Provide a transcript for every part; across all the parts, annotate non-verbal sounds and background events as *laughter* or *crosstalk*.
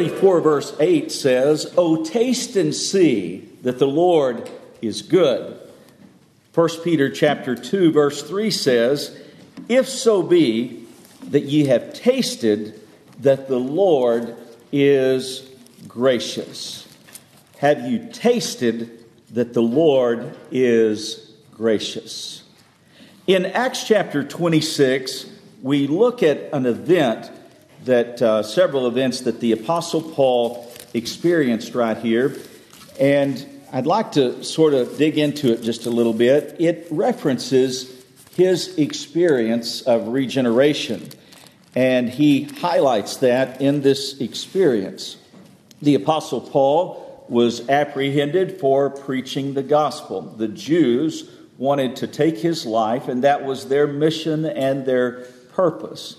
Psalm 34, verse 8 says, O taste and see that the Lord is good. 1 Peter chapter 2, verse 3 says, If so be that ye have tasted that the Lord is gracious. Have you tasted that the Lord is gracious? In Acts chapter 26, we look at an event that uh, several events that the Apostle Paul experienced right here. And I'd like to sort of dig into it just a little bit. It references his experience of regeneration, and he highlights that in this experience. The Apostle Paul was apprehended for preaching the gospel. The Jews wanted to take his life, and that was their mission and their purpose.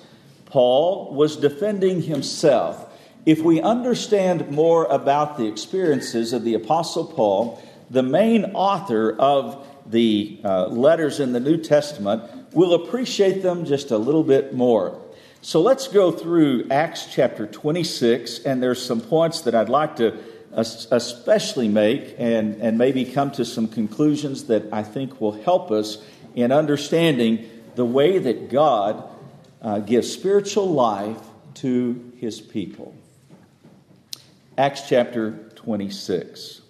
Paul was defending himself. If we understand more about the experiences of the Apostle Paul, the main author of the uh, letters in the New Testament, we'll appreciate them just a little bit more. So let's go through Acts chapter 26, and there's some points that I'd like to especially make and, and maybe come to some conclusions that I think will help us in understanding the way that God uh, give spiritual life to his people. Acts chapter 26.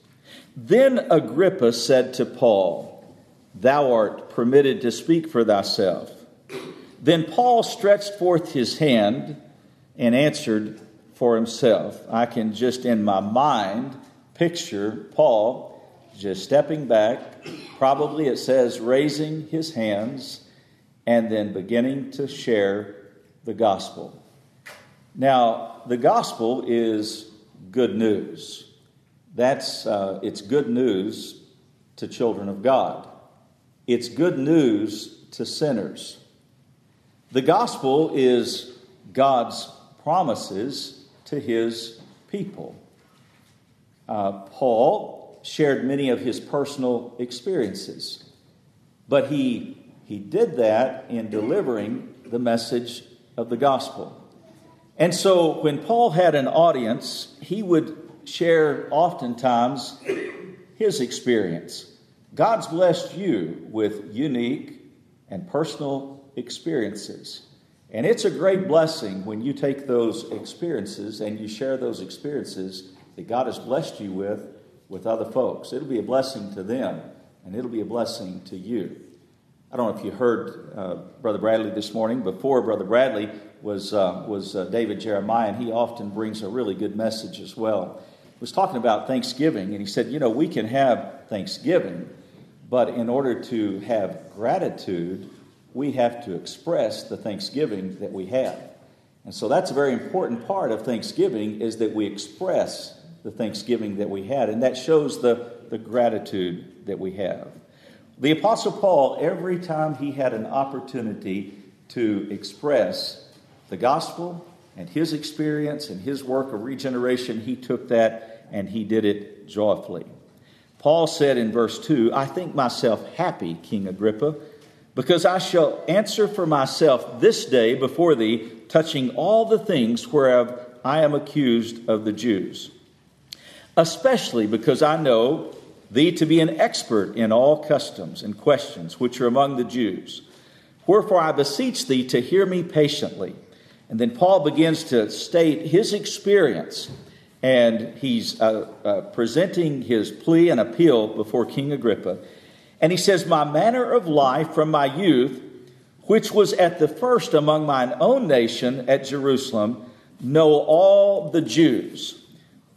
Then Agrippa said to Paul, Thou art permitted to speak for thyself. Then Paul stretched forth his hand and answered for himself. I can just in my mind picture Paul just stepping back, probably it says raising his hands and then beginning to share the gospel. Now, the gospel is good news. That's uh, it's good news to children of God. It's good news to sinners. The gospel is God's promises to his people. Uh, Paul shared many of his personal experiences, but he he did that in delivering the message of the gospel. And so when Paul had an audience, he would share oftentimes his experience. God's blessed you with unique and personal experiences. And it's a great blessing when you take those experiences and you share those experiences that God has blessed you with with other folks. It'll be a blessing to them, and it'll be a blessing to you. I don't know if you heard uh, Brother Bradley this morning. Before Brother Bradley was, uh, was uh, David Jeremiah, and he often brings a really good message as well. He was talking about Thanksgiving, and he said, You know, we can have Thanksgiving, but in order to have gratitude, we have to express the Thanksgiving that we have. And so that's a very important part of Thanksgiving is that we express the Thanksgiving that we had, and that shows the, the gratitude that we have. The Apostle Paul, every time he had an opportunity to express the gospel and his experience and his work of regeneration, he took that and he did it joyfully. Paul said in verse 2 I think myself happy, King Agrippa, because I shall answer for myself this day before thee, touching all the things whereof I am accused of the Jews. Especially because I know thee to be an expert in all customs and questions which are among the Jews. Wherefore I beseech thee to hear me patiently. And then Paul begins to state his experience, and he's uh, uh, presenting his plea and appeal before King Agrippa. And he says, My manner of life from my youth, which was at the first among mine own nation at Jerusalem, know all the Jews,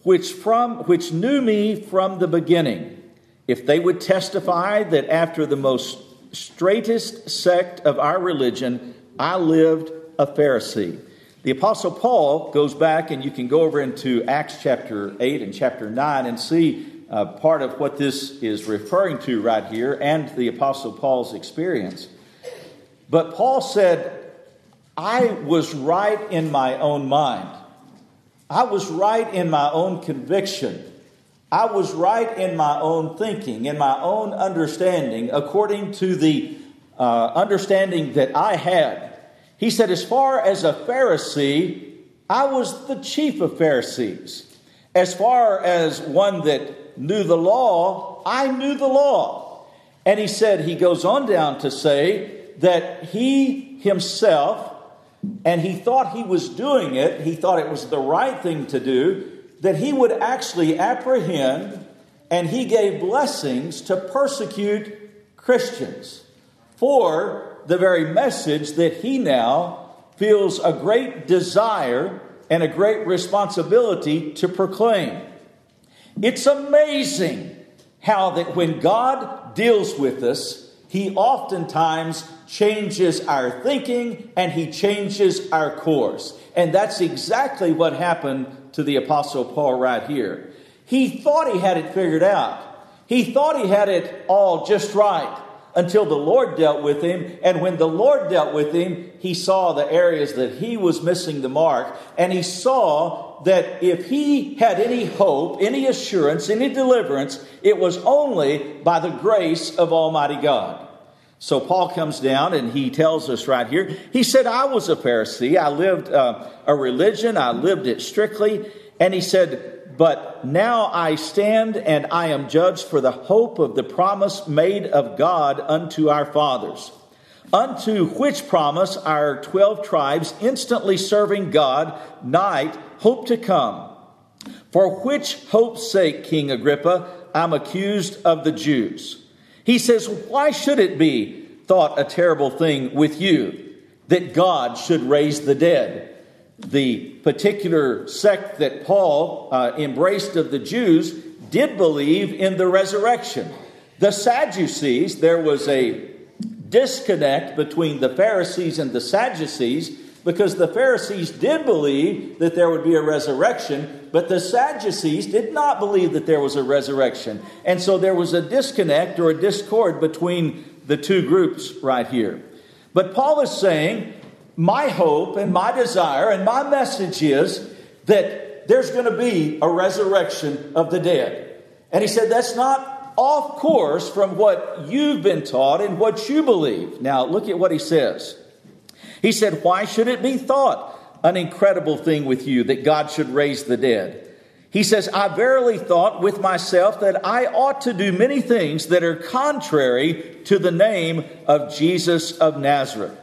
which, from, which knew me from the beginning if they would testify that after the most straightest sect of our religion, I lived a Pharisee. The Apostle Paul goes back, and you can go over into Acts chapter 8 and chapter 9 and see uh, part of what this is referring to right here and the Apostle Paul's experience. But Paul said, I was right in my own mind. I was right in my own conviction. I was right in my own thinking, in my own understanding, according to the uh, understanding that I had. He said, as far as a Pharisee, I was the chief of Pharisees. As far as one that knew the law, I knew the law. And he said, he goes on down to say that he himself, and he thought he was doing it, he thought it was the right thing to do, that he would actually apprehend and he gave blessings to persecute Christians for the very message that he now feels a great desire and a great responsibility to proclaim. It's amazing how that when God deals with us, he oftentimes changes our thinking and he changes our course. And that's exactly what happened to the Apostle Paul right here. He thought he had it figured out, he thought he had it all just right until the Lord dealt with him. And when the Lord dealt with him, he saw the areas that he was missing the mark. And he saw that if he had any hope, any assurance, any deliverance, it was only by the grace of Almighty God. So Paul comes down and he tells us right here. He said, I was a Pharisee. I lived uh, a religion, I lived it strictly. And he said, but now I stand and I am judged for the hope of the promise made of God unto our fathers, unto which promise our twelve tribes, instantly serving God night, hope to come. For which hope's sake, King Agrippa, I'm accused of the Jews. He says, Why should it be thought a terrible thing with you that God should raise the dead? the particular sect that Paul uh, embraced of the Jews did believe in the resurrection. The Sadducees, there was a disconnect between the Pharisees and the Sadducees because the Pharisees did believe that there would be a resurrection, but the Sadducees did not believe that there was a resurrection. And so there was a disconnect or a discord between the two groups right here. But Paul is saying my hope and my desire and my message is that there's going to be a resurrection of the dead. And he said, that's not off course from what you've been taught and what you believe. Now, look at what he says. He said, Why should it be thought an incredible thing with you that God should raise the dead? He says, I verily thought with myself that I ought to do many things that are contrary to the name of Jesus of Nazareth.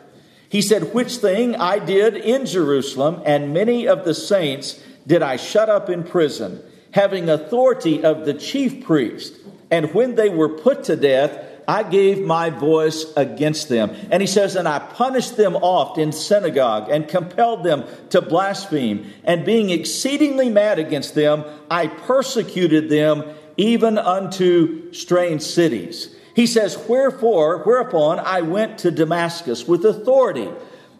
He said, Which thing I did in Jerusalem, and many of the saints did I shut up in prison, having authority of the chief priest. And when they were put to death, I gave my voice against them. And he says, And I punished them oft in synagogue and compelled them to blaspheme. And being exceedingly mad against them, I persecuted them even unto strange cities. He says, Wherefore, whereupon I went to Damascus with authority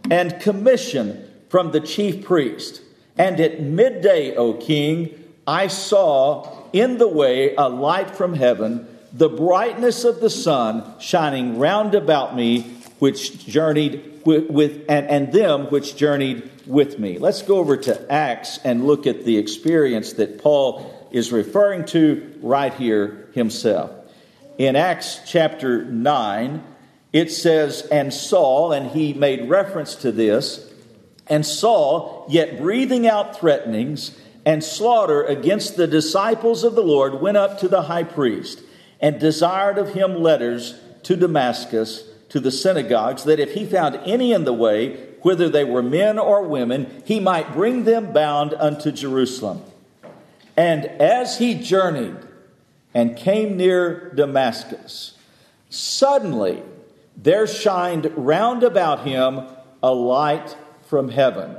and commission from the chief priest. And at midday, O king, I saw in the way a light from heaven, the brightness of the sun shining round about me, which journeyed with, with and, and them which journeyed with me. Let's go over to Acts and look at the experience that Paul is referring to right here himself in Acts chapter 9, it says, And Saul, and he made reference to this, and Saul, yet breathing out threatenings and slaughter against the disciples of the Lord, went up to the high priest and desired of him letters to Damascus, to the synagogues, that if he found any in the way, whether they were men or women, he might bring them bound unto Jerusalem. And as he journeyed, and came near Damascus. Suddenly there shined round about him a light from heaven.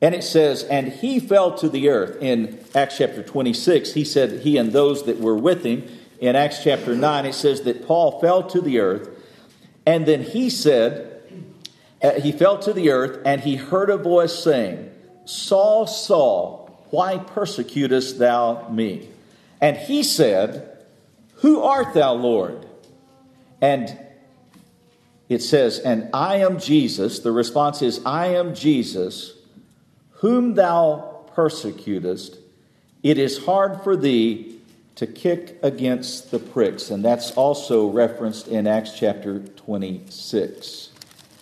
And it says, and he fell to the earth. In Acts chapter 26, he said, he and those that were with him. In Acts chapter 9, it says that Paul fell to the earth. And then he said, uh, he fell to the earth, and he heard a voice saying, Saul, Saul, why persecutest thou me? And he said, Who art thou, Lord? And it says, And I am Jesus. The response is, I am Jesus, whom thou persecutest. It is hard for thee to kick against the pricks. And that's also referenced in Acts chapter 26.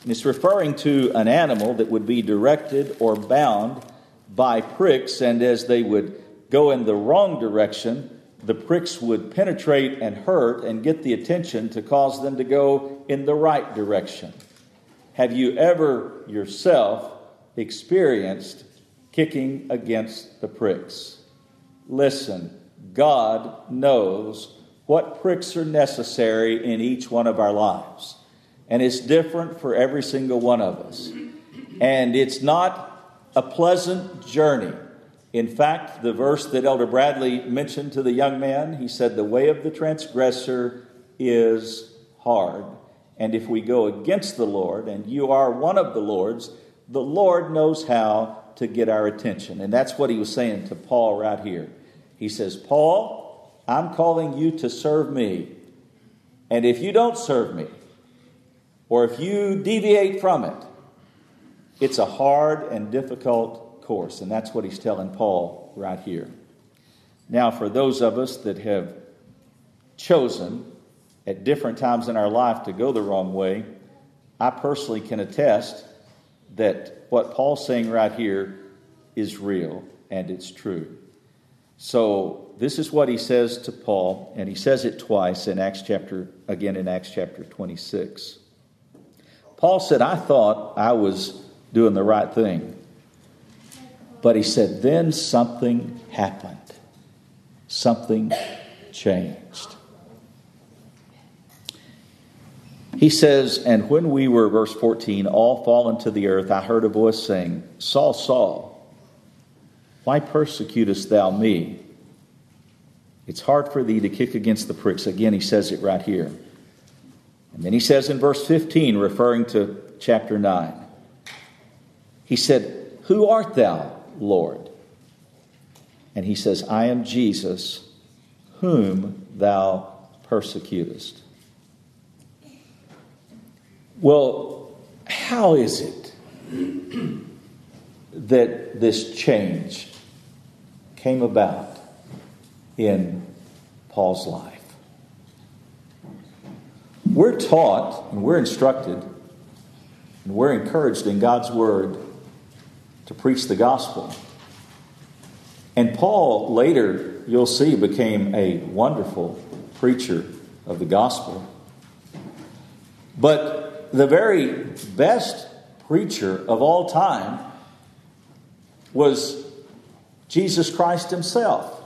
And it's referring to an animal that would be directed or bound by pricks, and as they would go in the wrong direction, the pricks would penetrate and hurt and get the attention to cause them to go in the right direction. Have you ever yourself experienced kicking against the pricks? Listen, God knows what pricks are necessary in each one of our lives. And it's different for every single one of us. And it's not a pleasant journey. In fact, the verse that Elder Bradley mentioned to the young man, he said, The way of the transgressor is hard. And if we go against the Lord, and you are one of the Lord's, the Lord knows how to get our attention. And that's what he was saying to Paul right here. He says, Paul, I'm calling you to serve me. And if you don't serve me, or if you deviate from it, it's a hard and difficult course. And that's what he's telling Paul right here. Now, for those of us that have chosen at different times in our life to go the wrong way, I personally can attest that what Paul's saying right here is real and it's true. So, this is what he says to Paul, and he says it twice in Acts chapter, again in Acts chapter 26. Paul said, I thought I was doing the right thing. But he said, then something happened. Something changed. He says, And when we were, verse 14, all fallen to the earth, I heard a voice saying, Saul, Saul, why persecutest thou me? It's hard for thee to kick against the pricks. Again, he says it right here. And then he says in verse 15, referring to chapter 9, he said, Who art thou, Lord? And he says, I am Jesus, whom thou persecutest. Well, how is it *clears throat* that this change came about in Paul's life? We're taught and we're instructed and we're encouraged in God's Word to preach the gospel. And Paul later, you'll see, became a wonderful preacher of the gospel. But the very best preacher of all time was Jesus Christ himself.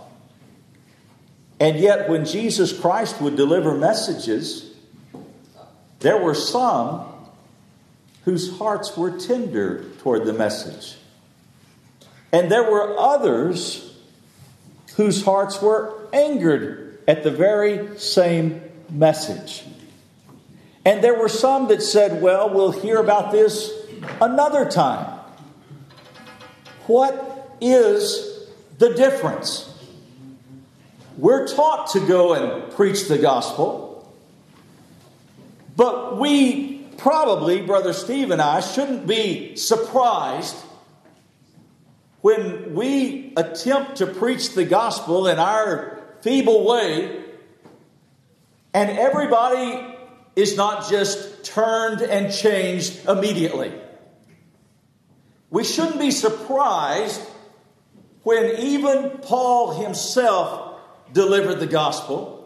And yet, when Jesus Christ would deliver messages, there were some whose hearts were tender toward the message. And there were others whose hearts were angered at the very same message. And there were some that said, well, we'll hear about this another time. What is the difference? We're taught to go and preach the gospel, but we probably, Brother Steve and I, shouldn't be surprised when we attempt to preach the gospel in our feeble way and everybody is not just turned and changed immediately. We shouldn't be surprised when even Paul himself delivered the gospel,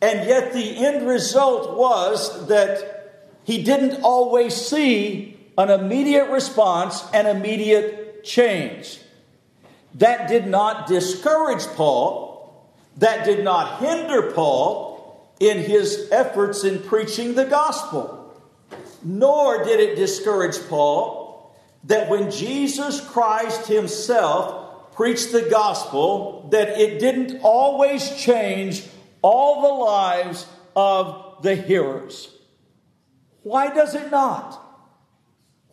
and yet the end result was that he didn't always see an immediate response and immediate change. That did not discourage Paul, that did not hinder Paul in his efforts in preaching the gospel. Nor did it discourage Paul that when Jesus Christ himself preached the gospel, that it didn't always change all the lives of the hearers. Why does it not?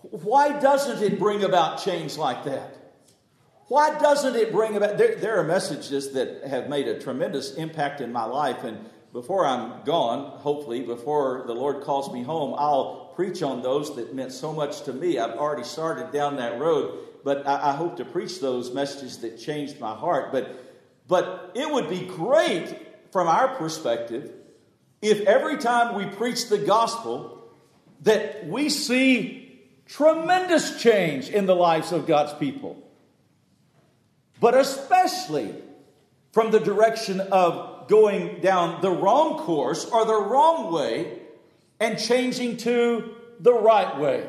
Why doesn't it bring about change like that? Why doesn't it bring about? There, there, are messages that have made a tremendous impact in my life, and before I'm gone, hopefully, before the Lord calls me home, I'll preach on those that meant so much to me. I've already started down that road, but I, I hope to preach those messages that changed my heart. But, but it would be great from our perspective if every time we preach the gospel that we see tremendous change in the lives of God's people. but especially from the direction of going down the wrong course or the wrong way and changing to the right way.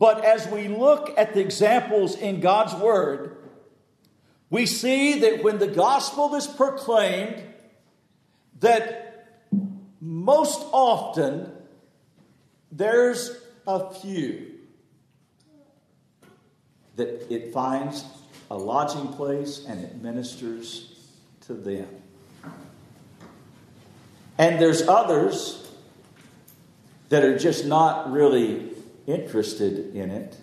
But as we look at the examples in God's Word, we see that when the gospel is proclaimed, that most often there's a few that it finds a lodging place and it ministers to them. And there's others that are just not really interested in it.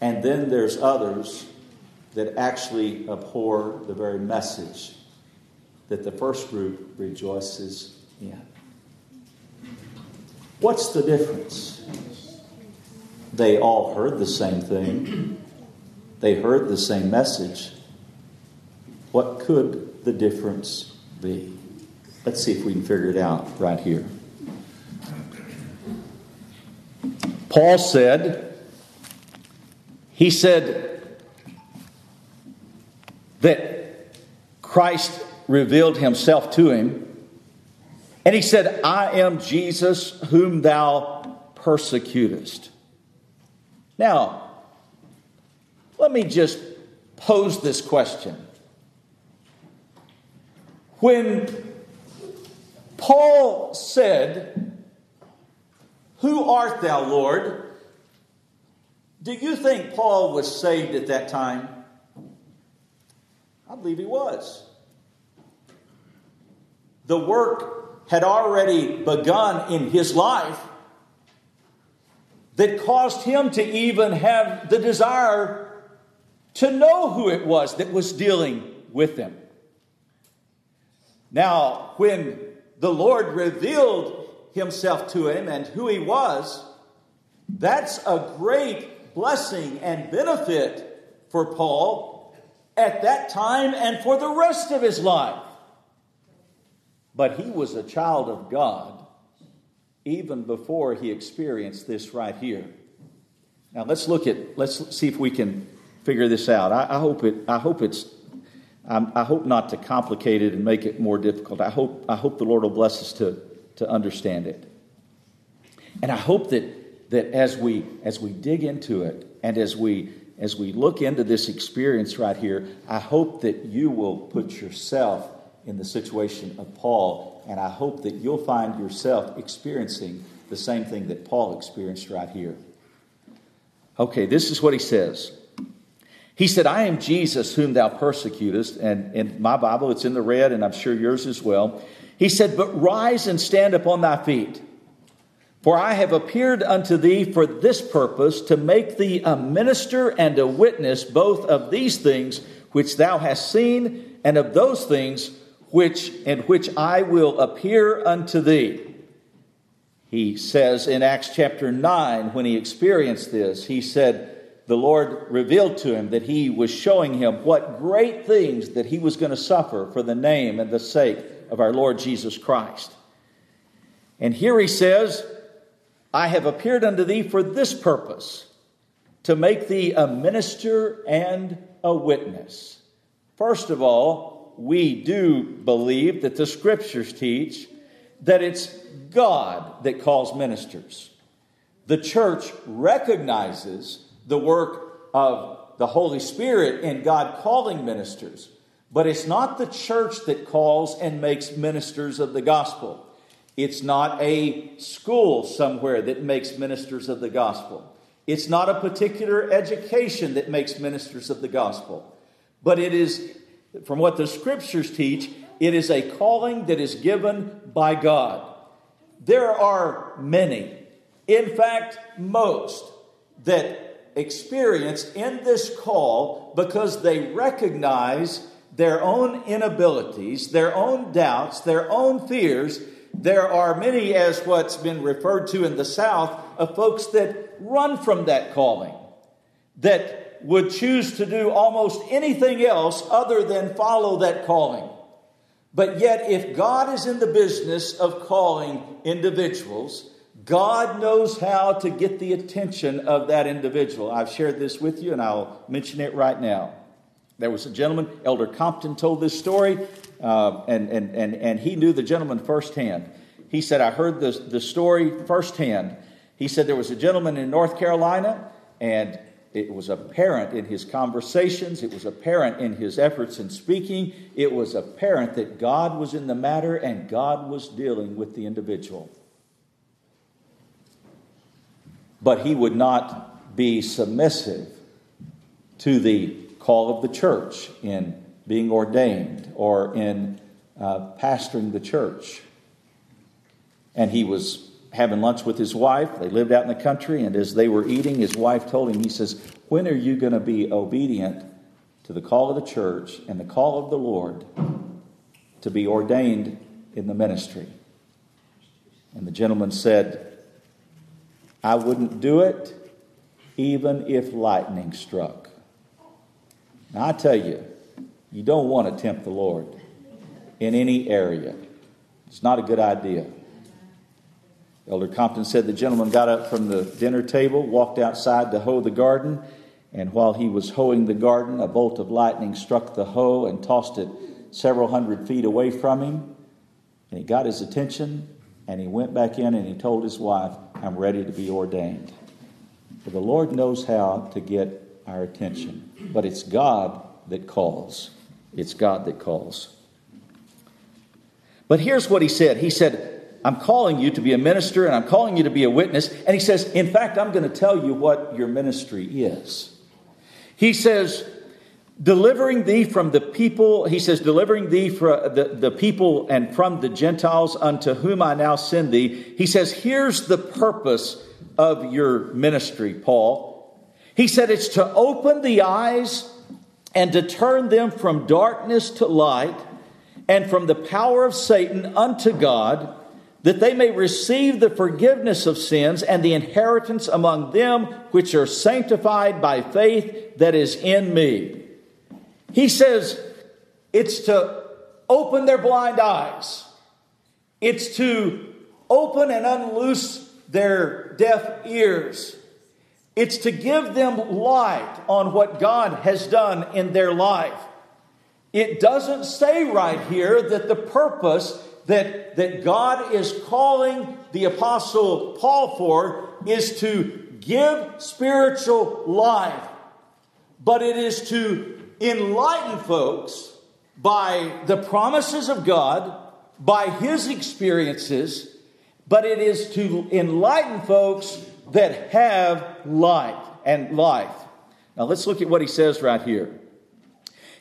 And then there's others that actually abhor the very message that the first group rejoices in. What's the difference? They all heard the same thing, they heard the same message. What could the difference be? Let's see if we can figure it out right here. Paul said, he said that Christ revealed himself to him. And he said, I am Jesus whom thou persecutest. Now, let me just pose this question. When Paul said, Who art thou, Lord? Do you think Paul was saved at that time? I believe he was. The work had already begun in his life that caused him to even have the desire to know who it was that was dealing with him. Now, when the Lord revealed himself to him and who he was, that's a great blessing and benefit for Paul at that time and for the rest of his life. But he was a child of God even before he experienced this right here. Now let's look at let's see if we can figure this out. I, I hope it I hope it's I'm, i hope not to complicate it and make it more difficult. I hope I hope the Lord will bless us to to understand it. And I hope that that as we as we dig into it and as we as we look into this experience right here, I hope that you will put yourself in the situation of Paul, and I hope that you'll find yourself experiencing the same thing that Paul experienced right here. Okay, this is what he says. He said, I am Jesus whom thou persecutest. And in my Bible, it's in the red, and I'm sure yours as well. He said, But rise and stand upon thy feet. For I have appeared unto thee for this purpose, to make thee a minister and a witness both of these things which thou hast seen, and of those things which in which I will appear unto thee. He says in Acts chapter 9, when he experienced this, he said, The Lord revealed to him that he was showing him what great things that he was going to suffer for the name and the sake of our Lord Jesus Christ. And here he says, I have appeared unto thee for this purpose, to make thee a minister and a witness. First of all, we do believe that the scriptures teach that it's God that calls ministers. The church recognizes the work of the Holy Spirit in God calling ministers, but it's not the church that calls and makes ministers of the gospel. It's not a school somewhere that makes ministers of the gospel. It's not a particular education that makes ministers of the gospel. But it is from what the scriptures teach, it is a calling that is given by God. There are many, in fact, most, that experience in this call because they recognize their own inabilities, their own doubts, their own fears. There are many, as what's been referred to in the South, of folks that run from that calling, that would choose to do almost anything else other than follow that calling. But yet, if God is in the business of calling individuals, God knows how to get the attention of that individual. I've shared this with you, and I'll mention it right now. There was a gentleman, Elder Compton told this story, uh, and, and, and, and he knew the gentleman firsthand. He said, I heard the, the story firsthand. He said there was a gentleman in North Carolina, and it was apparent in his conversations, it was apparent in his efforts in speaking, it was apparent that God was in the matter and God was dealing with the individual. But he would not be submissive to the call of the church in being ordained or in uh, pastoring the church. And he was having lunch with his wife. They lived out in the country, and as they were eating, his wife told him, He says, When are you going to be obedient to the call of the church and the call of the Lord to be ordained in the ministry? And the gentleman said, I wouldn't do it even if lightning struck. Now, I tell you, you don't want to tempt the Lord in any area. It's not a good idea. Elder Compton said the gentleman got up from the dinner table, walked outside to hoe the garden, and while he was hoeing the garden, a bolt of lightning struck the hoe and tossed it several hundred feet away from him. And he got his attention, and he went back in and he told his wife, I'm ready to be ordained. For the Lord knows how to get our attention, but it's God that calls. It's God that calls. But here's what he said He said, I'm calling you to be a minister and I'm calling you to be a witness. And he says, In fact, I'm going to tell you what your ministry is. He says, delivering thee from the people, he says, delivering thee from the, the people and from the Gentiles unto whom I now send thee. He says, here's the purpose of your ministry, Paul. He said, it's to open the eyes and to turn them from darkness to light and from the power of Satan unto God that they may receive the forgiveness of sins and the inheritance among them which are sanctified by faith that is in me. He says it's to open their blind eyes, it's to open and unloose their deaf ears. It's to give them light on what God has done in their life. It doesn't say right here that the purpose that, that God is calling the Apostle Paul for is to give spiritual life, but it is to enlighten folks by the promises of God, by his experiences, but it is to enlighten folks that have life and life. Now let's look at what he says right here.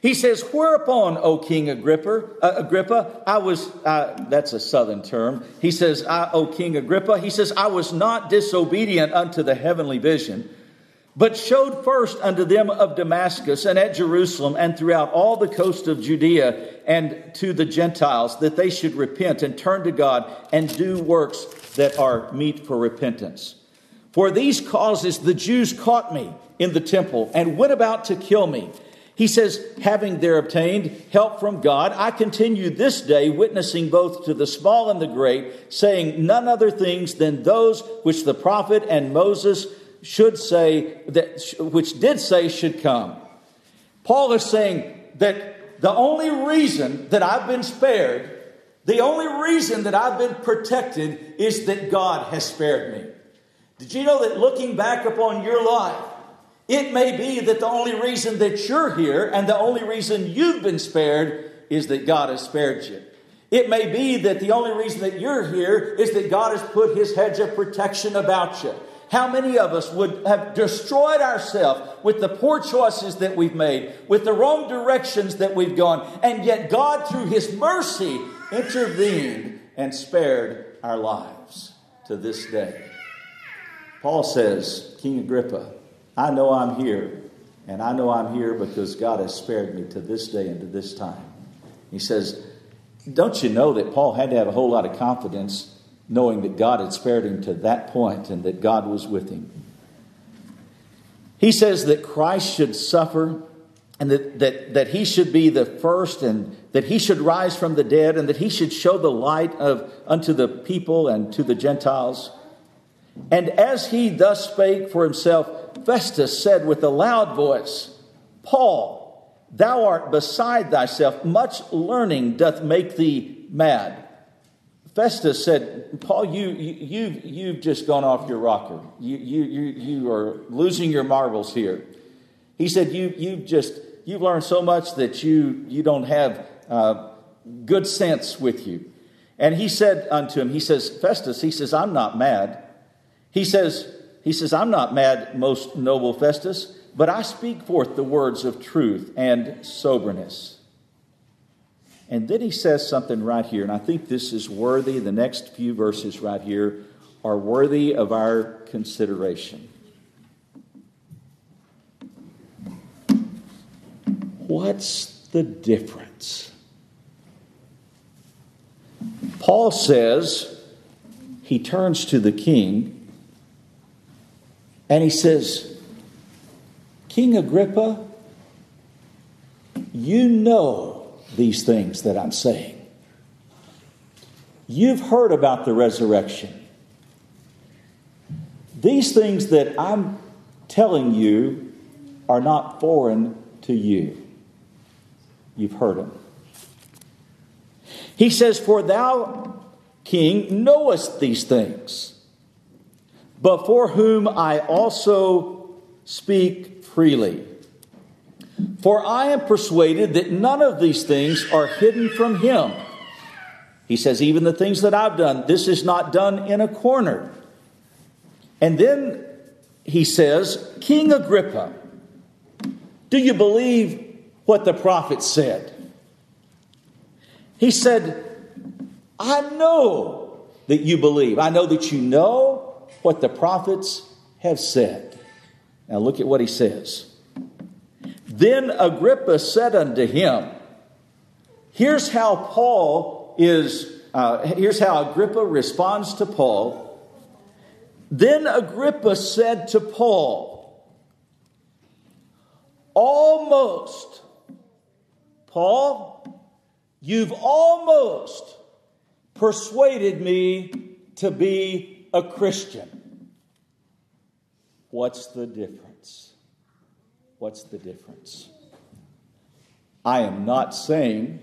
He says, Whereupon, O King Agrippa, uh, Agrippa, I was, uh, that's a southern term. He says, O King Agrippa, he says, I was not disobedient unto the heavenly vision, but showed first unto them of Damascus and at Jerusalem and throughout all the coast of Judea and to the Gentiles that they should repent and turn to God and do works that are meet for repentance. For these causes the Jews caught me in the temple and went about to kill me. He says, having there obtained help from God, I continue this day witnessing both to the small and the great, saying none other things than those which the prophet and Moses should say, that, which did say should come. Paul is saying that the only reason that I've been spared, the only reason that I've been protected is that God has spared me. Did you know that looking back upon your life, it may be that the only reason that you're here and the only reason you've been spared is that God has spared you. It may be that the only reason that you're here is that God has put his hedge of protection about you. How many of us would have destroyed ourselves with the poor choices that we've made, with the wrong directions that we've gone, and yet God, through his mercy, intervened and spared our lives to this day? Paul says, King Agrippa, I know I'm here, and I know I'm here because God has spared me to this day and to this time. He says, Don't you know that Paul had to have a whole lot of confidence knowing that God had spared him to that point and that God was with him? He says that Christ should suffer and that, that, that he should be the first and that he should rise from the dead and that he should show the light of unto the people and to the Gentiles. And as he thus spake for himself, Festus said with a loud voice, Paul, thou art beside thyself, much learning doth make thee mad. Festus said, Paul, you, you, you, have just gone off your rocker. You, you, you, you are losing your marbles here. He said, you, you've just, you've learned so much that you, you don't have uh, good sense with you. And he said unto him, he says, Festus, he says, I'm not mad. He says, he says, I'm not mad, most noble Festus, but I speak forth the words of truth and soberness. And then he says something right here, and I think this is worthy, the next few verses right here are worthy of our consideration. What's the difference? Paul says, he turns to the king and he says, King Agrippa, you know these things that I'm saying. You've heard about the resurrection. These things that I'm telling you are not foreign to you. You've heard them. He says, For thou, king, knowest these things, but for whom I also speak freely. For I am persuaded that none of these things are hidden from him. He says, even the things that I've done, this is not done in a corner. And then he says, King Agrippa, do you believe what the prophet said? He said, I know that you believe. I know that you know what the prophets have said. Now look at what he says. Then Agrippa said unto him, Here's how Paul is, uh, here's how Agrippa responds to Paul. Then Agrippa said to Paul, Almost, Paul, you've almost persuaded me to be a Christian. What's the difference? What's the difference? I am not saying,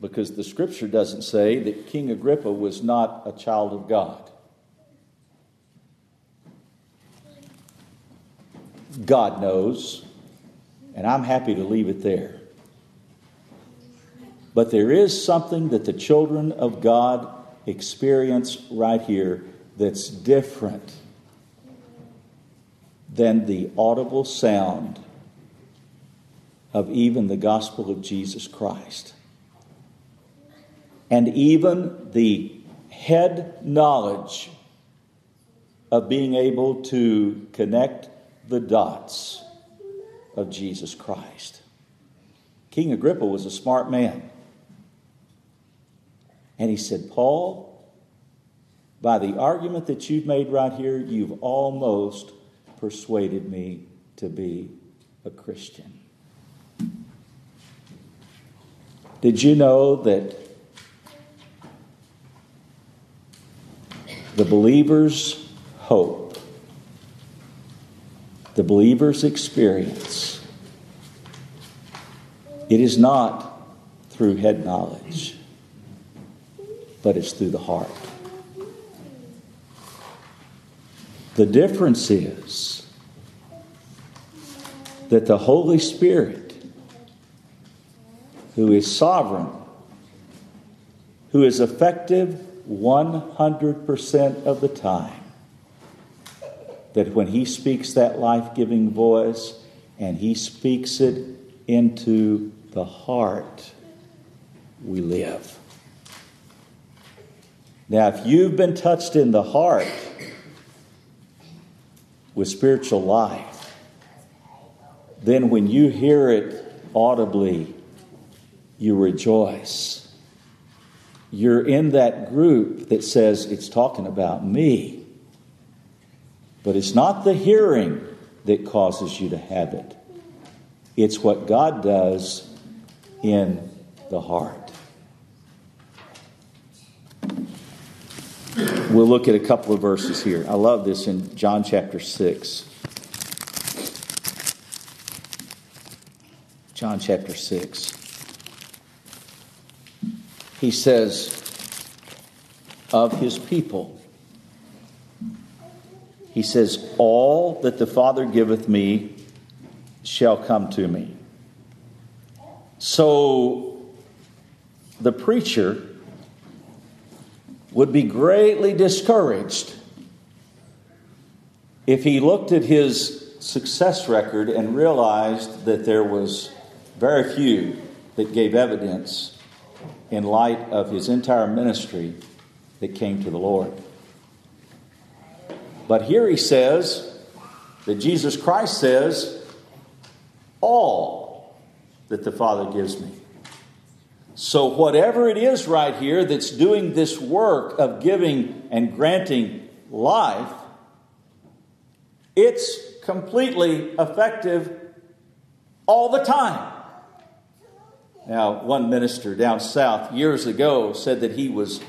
because the scripture doesn't say, that King Agrippa was not a child of God. God knows, and I'm happy to leave it there. But there is something that the children of God experience right here that's different than the audible sound of even the gospel of Jesus Christ. And even the head knowledge of being able to connect the dots of Jesus Christ. King Agrippa was a smart man. And he said, Paul, by the argument that you've made right here, you've almost persuaded me to be a Christian. Did you know that the believer's hope, the believer's experience, it is not through head knowledge, but it's through the heart. The difference is that the Holy Spirit who is sovereign, who is effective 100% of the time. That when he speaks that life giving voice and he speaks it into the heart, we live. Now, if you've been touched in the heart with spiritual life, then when you hear it audibly you rejoice. You're in that group that says it's talking about me. But it's not the hearing that causes you to have it, it's what God does in the heart. We'll look at a couple of verses here. I love this in John chapter 6. John chapter 6. He says, of his people, he says, All that the Father giveth me shall come to me. So the preacher would be greatly discouraged if he looked at his success record and realized that there was very few that gave evidence in light of his entire ministry that came to the Lord. But here he says that Jesus Christ says, All that the Father gives me. So, whatever it is right here that's doing this work of giving and granting life, it's completely effective all the time. Now, one minister down south years ago said that he was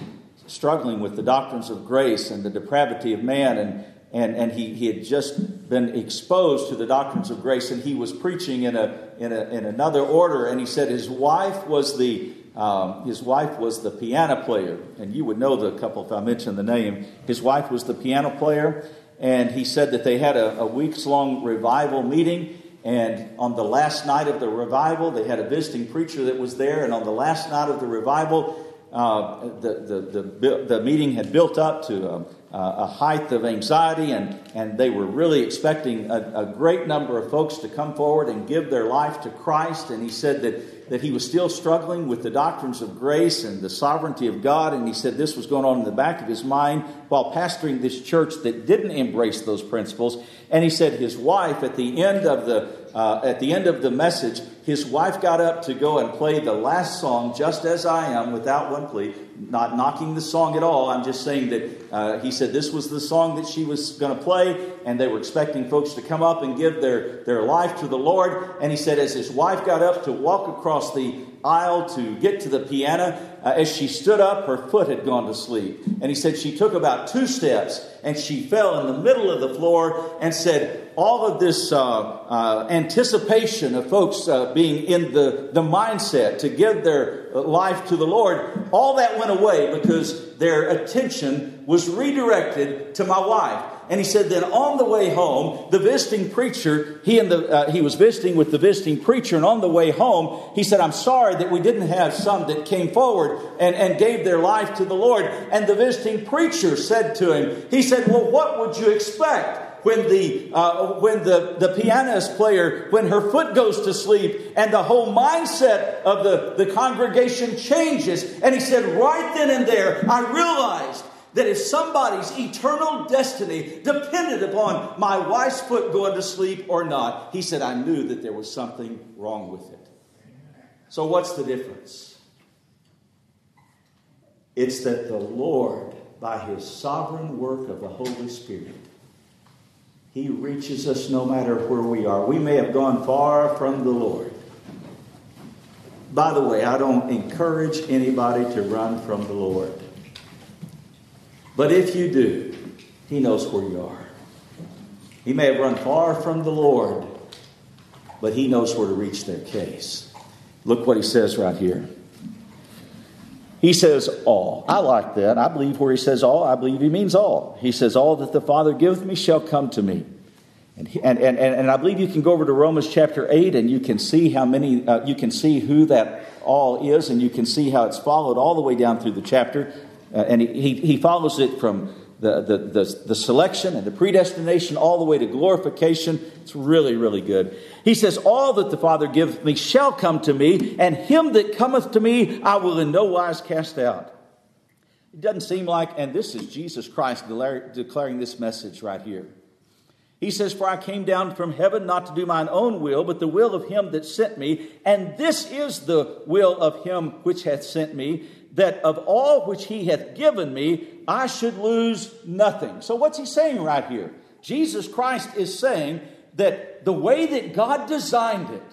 struggling with the doctrines of grace and the depravity of man, and, and, and he, he had just been exposed to the doctrines of grace, and he was preaching in, a, in, a, in another order, and he said his wife was the um, his wife was the piano player, and you would know the couple if I mentioned the name. His wife was the piano player, and he said that they had a, a weeks long revival meeting. And on the last night of the revival, they had a visiting preacher that was there. And on the last night of the revival, uh, the, the, the, the, meeting had built up to a, a, height of anxiety, and, and they were really expecting a, a, great number of folks to come forward and give their life to Christ. And he said that, that he was still struggling with the doctrines of grace and the sovereignty of God. And he said this was going on in the back of his mind while pastoring this church that didn't embrace those principles. And he said his wife, at the end of the uh, at the end of the message, his wife got up to go and play the last song, Just As I Am, without one plea. Not knocking the song at all. I'm just saying that uh, he said this was the song that she was going to play, and they were expecting folks to come up and give their, their life to the Lord. And he said, as his wife got up to walk across the aisle to get to the piano, uh, as she stood up, her foot had gone to sleep. And he said she took about two steps and she fell in the middle of the floor and said, All of this uh, uh, anticipation of folks uh, being in the, the mindset to give their life to the Lord, all that went away because their attention was redirected to my wife. And he said, then on the way home, the visiting preacher, he, and the, uh, he was visiting with the visiting preacher, and on the way home, he said, I'm sorry that we didn't have some that came forward and, and gave their life to the Lord. And the visiting preacher said to him, he said, Well, what would you expect? when the uh, when the, the pianist player when her foot goes to sleep and the whole mindset of the, the congregation changes and he said right then and there i realized that if somebody's eternal destiny depended upon my wife's foot going to sleep or not, he said, I knew that there was something wrong with it. So, what's the difference? It's that the Lord, by his sovereign work of the Holy Spirit, he reaches us no matter where we are. We may have gone far from the Lord. By the way, I don't encourage anybody to run from the Lord. But if you do, He knows where you are. He may have run far from the Lord, but He knows where to reach their case. Look what He says right here. He says all. I like that. I believe where He says all, I believe He means all. He says, All that the Father giveth me shall come to me. And, and, and, and I believe you can go over to Romans chapter 8 and you can see how many, uh, you can see who that all is, and you can see how it's followed all the way down through the chapter. Uh, and he, he follows it from the, the, the, the, selection and the predestination all the way to glorification. It's really, really good. He says, All that the Father giveth me shall come to me, and him that cometh to me I will in no wise cast out. It doesn't seem like, and this is Jesus Christ declaring this message right here. He says, For I came down from heaven not to do mine own will, but the will of him that sent me. And this is the will of him which hath sent me, that of all which he hath given me, I should lose nothing. So, what's he saying right here? Jesus Christ is saying that the way that God designed it,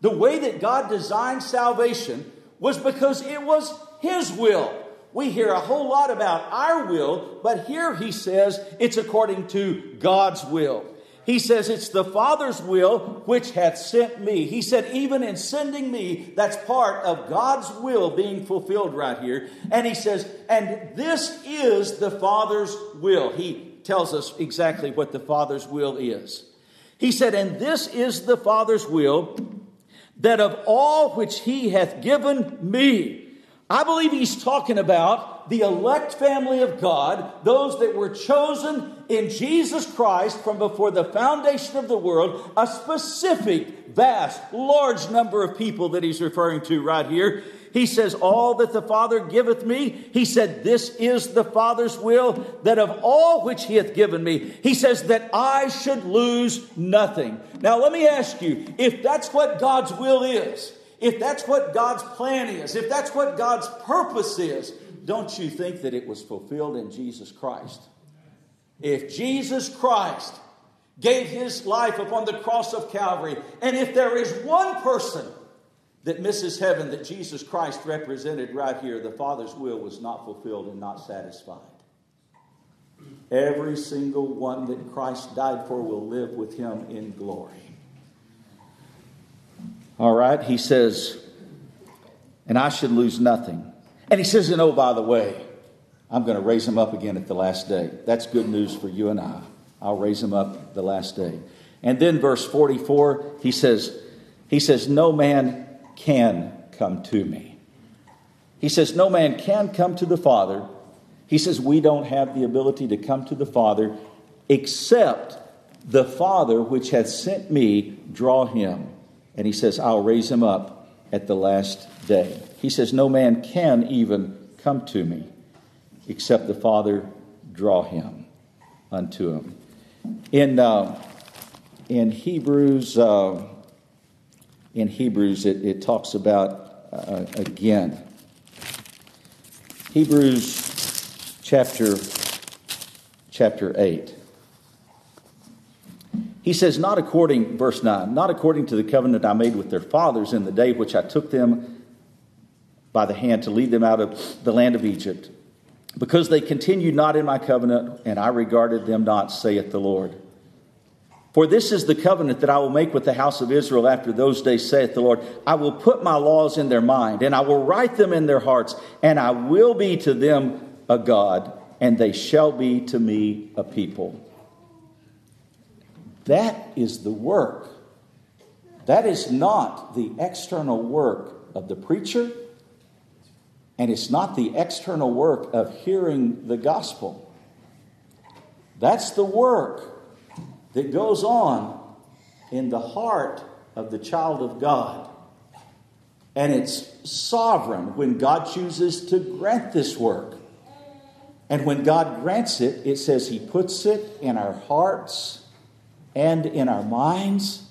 the way that God designed salvation, was because it was his will. We hear a whole lot about our will, but here he says it's according to God's will. He says, It's the Father's will which hath sent me. He said, Even in sending me, that's part of God's will being fulfilled right here. And he says, And this is the Father's will. He tells us exactly what the Father's will is. He said, And this is the Father's will, that of all which he hath given me, I believe he's talking about the elect family of God, those that were chosen in Jesus Christ from before the foundation of the world, a specific, vast, large number of people that he's referring to right here. He says, All that the Father giveth me, he said, This is the Father's will, that of all which he hath given me, he says, that I should lose nothing. Now, let me ask you if that's what God's will is, if that's what God's plan is, if that's what God's purpose is, don't you think that it was fulfilled in Jesus Christ? If Jesus Christ gave his life upon the cross of Calvary, and if there is one person that misses heaven that Jesus Christ represented right here, the Father's will was not fulfilled and not satisfied. Every single one that Christ died for will live with him in glory. All right, he says, and I should lose nothing. And he says, and oh, by the way, I'm going to raise him up again at the last day. That's good news for you and I. I'll raise him up the last day. And then verse 44, he says, he says, no man can come to me. He says, no man can come to the Father. He says, we don't have the ability to come to the Father except the Father which hath sent me draw him. And he says, I'll raise him up at the last day. He says, No man can even come to me except the Father draw him unto him. In, uh, in Hebrews, uh, in Hebrews, it, it talks about uh, again. Hebrews chapter chapter 8. He says, Not according, verse 9, not according to the covenant I made with their fathers in the day which I took them by the hand to lead them out of the land of Egypt, because they continued not in my covenant, and I regarded them not, saith the Lord. For this is the covenant that I will make with the house of Israel after those days, saith the Lord. I will put my laws in their mind, and I will write them in their hearts, and I will be to them a God, and they shall be to me a people. That is the work. That is not the external work of the preacher, and it's not the external work of hearing the gospel. That's the work that goes on in the heart of the child of God. And it's sovereign when God chooses to grant this work. And when God grants it, it says He puts it in our hearts and in our minds.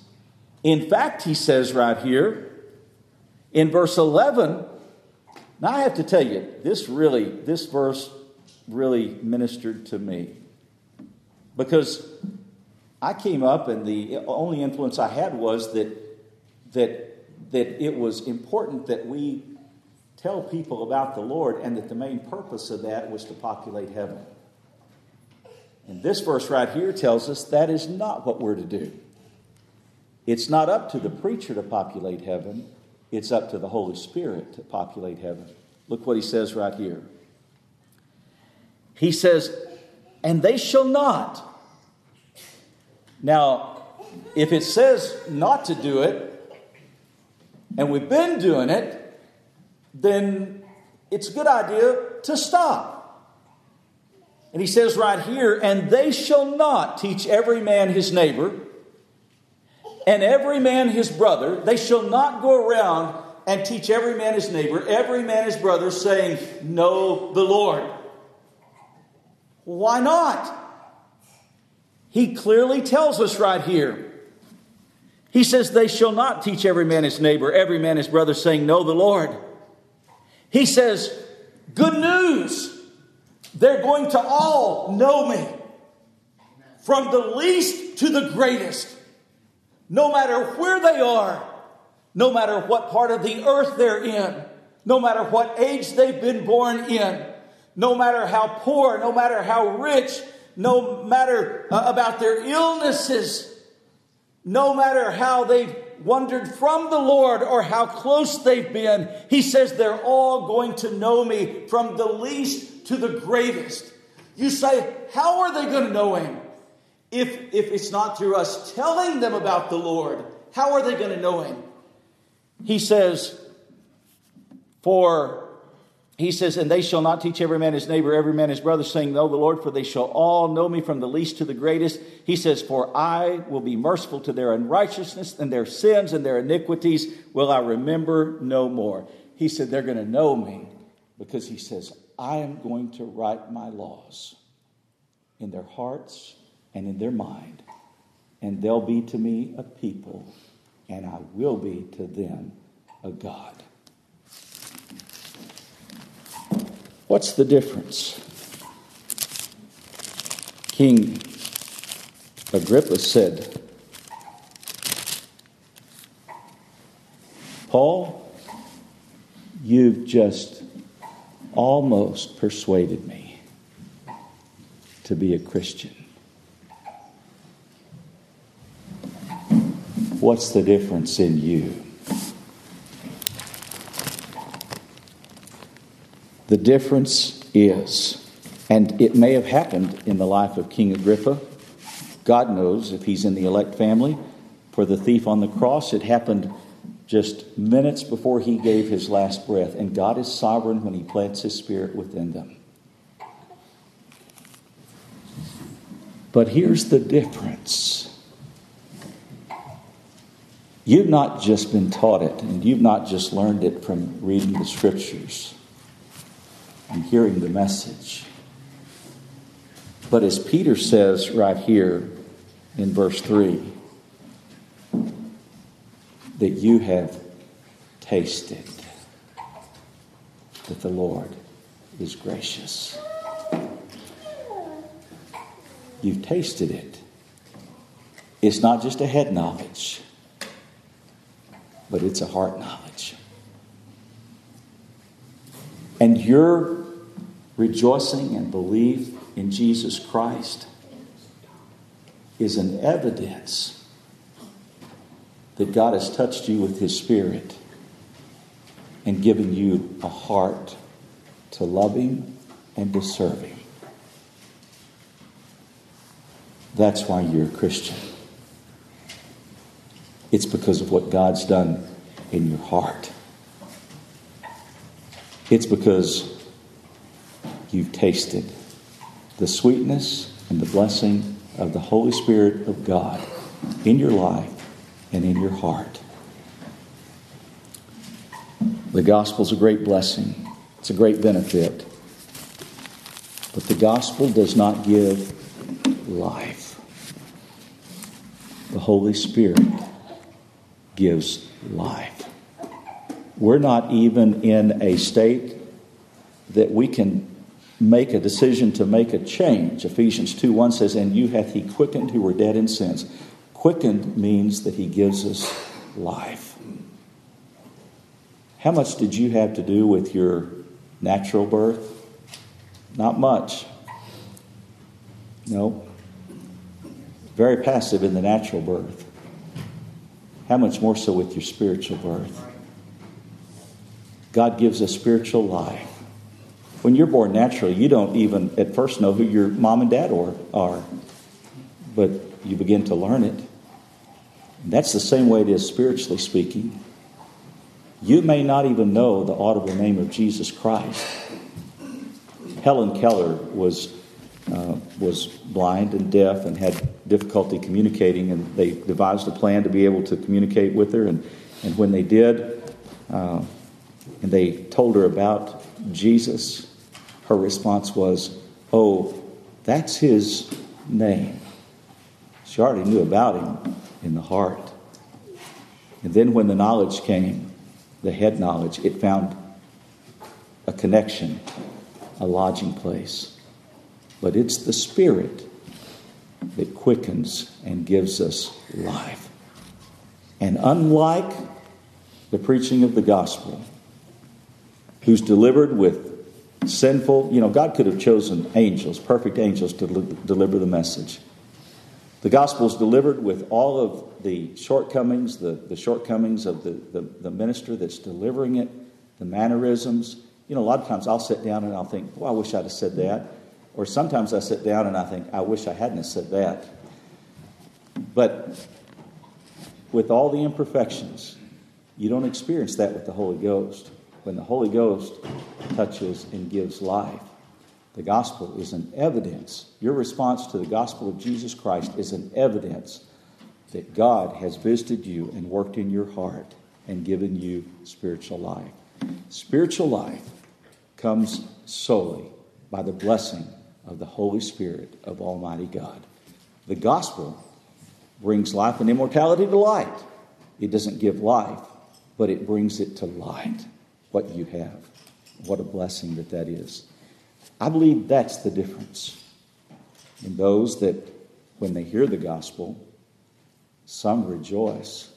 In fact, He says right here in verse 11, now I have to tell you, this really, this verse really ministered to me. Because I came up and the only influence I had was that that that it was important that we tell people about the Lord and that the main purpose of that was to populate heaven. And this verse right here tells us that is not what we're to do. It's not up to the preacher to populate heaven. It's up to the Holy Spirit to populate heaven. Look what he says right here. He says, and they shall not. Now, if it says not to do it, and we've been doing it, then it's a good idea to stop. And he says right here, and they shall not teach every man his neighbor and every man his brother. They shall not go around and teach every man his neighbor, every man his brother, saying, Know the Lord. Why not? He clearly tells us right here. He says, They shall not teach every man his neighbor, every man his brother, saying, Know the Lord. He says, Good news. They're going to all know me. From the least to the greatest. No matter where they are, no matter what part of the earth they're in, no matter what age they've been born in, no matter how poor, no matter how rich, no matter uh, about their illnesses, no matter how they've wandered from the Lord or how close they've been, he says they're all going to know me from the least to the greatest. You say, how are they going to know him? If, if it's not through us telling them about the Lord, how are they going to know him? He says, for he says, And they shall not teach every man his neighbor, every man his brother, saying, Know the Lord, for they shall all know me from the least to the greatest. He says, For I will be merciful to their unrighteousness, and their sins and their iniquities will I remember no more. He said, They're going to know me because he says, I am going to write my laws in their hearts and in their mind, and they'll be to me a people, and I will be to them a God. What's the difference? King Agrippa said, Paul, you've just almost persuaded me to be a Christian. What's the difference in you? The difference is, and it may have happened in the life of King Agrippa. God knows if he's in the elect family. For the thief on the cross, it happened just minutes before he gave his last breath. And God is sovereign when he plants his spirit within them. But here's the difference. You've not just been taught it, and you've not just learned it from reading the scriptures and hearing the message. But as Peter says right here in verse 3, that you have tasted that the Lord is gracious. You've tasted it. It's not just a head knowledge, but it's a heart knowledge. And your rejoicing and belief in Jesus Christ is an evidence that God has touched you with His Spirit and given you a heart to love Him and to serve Him. That's why you're a Christian. It's because of what God's done in your heart. It's because you've tasted the sweetness and the blessing of the Holy Spirit of God in your life and in your heart. The gospel is a great blessing, it's a great benefit. But the gospel does not give life. The Holy Spirit gives life. We're not even in a state that we can make a decision to make a change. Ephesians 2 1 says, And you hath he quickened who were dead in sins. Quickened means that he gives us life. How much did you have to do with your natural birth? Not much. No. Very passive in the natural birth. How much more so with your spiritual birth? God gives us spiritual life. When you're born naturally, you don't even at first know who your mom and dad are, but you begin to learn it. And that's the same way it is spiritually speaking. You may not even know the audible name of Jesus Christ. Helen Keller was uh, was blind and deaf and had difficulty communicating, and they devised a plan to be able to communicate with her. And, and when they did, uh, and they told her about Jesus, her response was, Oh, that's his name. She already knew about him in the heart. And then when the knowledge came, the head knowledge, it found a connection, a lodging place. But it's the Spirit that quickens and gives us life. And unlike the preaching of the gospel, who's delivered with sinful. You know, God could have chosen angels, perfect angels, to deliver the message. The gospel is delivered with all of the shortcomings, the, the shortcomings of the, the, the minister that's delivering it, the mannerisms. You know, a lot of times I'll sit down and I'll think, well, I wish I'd have said that. Or sometimes I sit down and I think, I wish I hadn't said that. But with all the imperfections, you don't experience that with the Holy Ghost. When the Holy Ghost touches and gives life, the gospel is an evidence. Your response to the gospel of Jesus Christ is an evidence that God has visited you and worked in your heart and given you spiritual life. Spiritual life comes solely by the blessing of the Holy Spirit of Almighty God. The gospel brings life and immortality to light. It doesn't give life, but it brings it to light, what you have. What a blessing that that is. I believe that's the difference in those that, when they hear the gospel, some rejoice.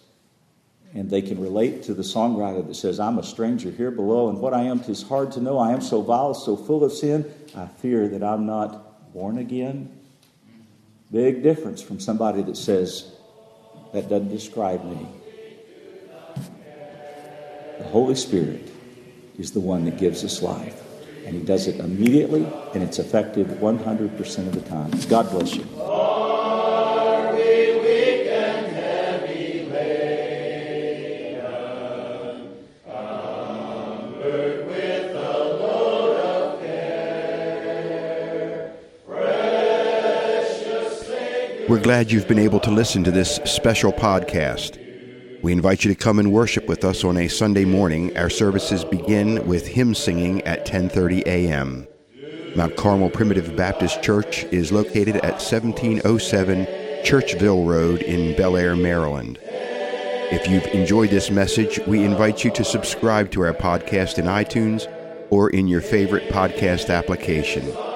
And they can relate to the songwriter that says, I'm a stranger here below, and what I am tis hard to know. I am so vile, so full of sin, I fear that I'm not born again. Big difference from somebody that says, that doesn't describe me. The Holy Spirit is the one that gives us life and he does it immediately, and it's effective 100% of the time. God bless you. Glad you've been able to listen to this special podcast. We invite you to come and worship with us on a Sunday morning. Our services begin with hymn singing at 10:30 a.m. Mount Carmel Primitive Baptist Church is located at 1707 Churchville Road in Bel Air, Maryland. If you've enjoyed this message, we invite you to subscribe to our podcast in iTunes or in your favorite podcast application.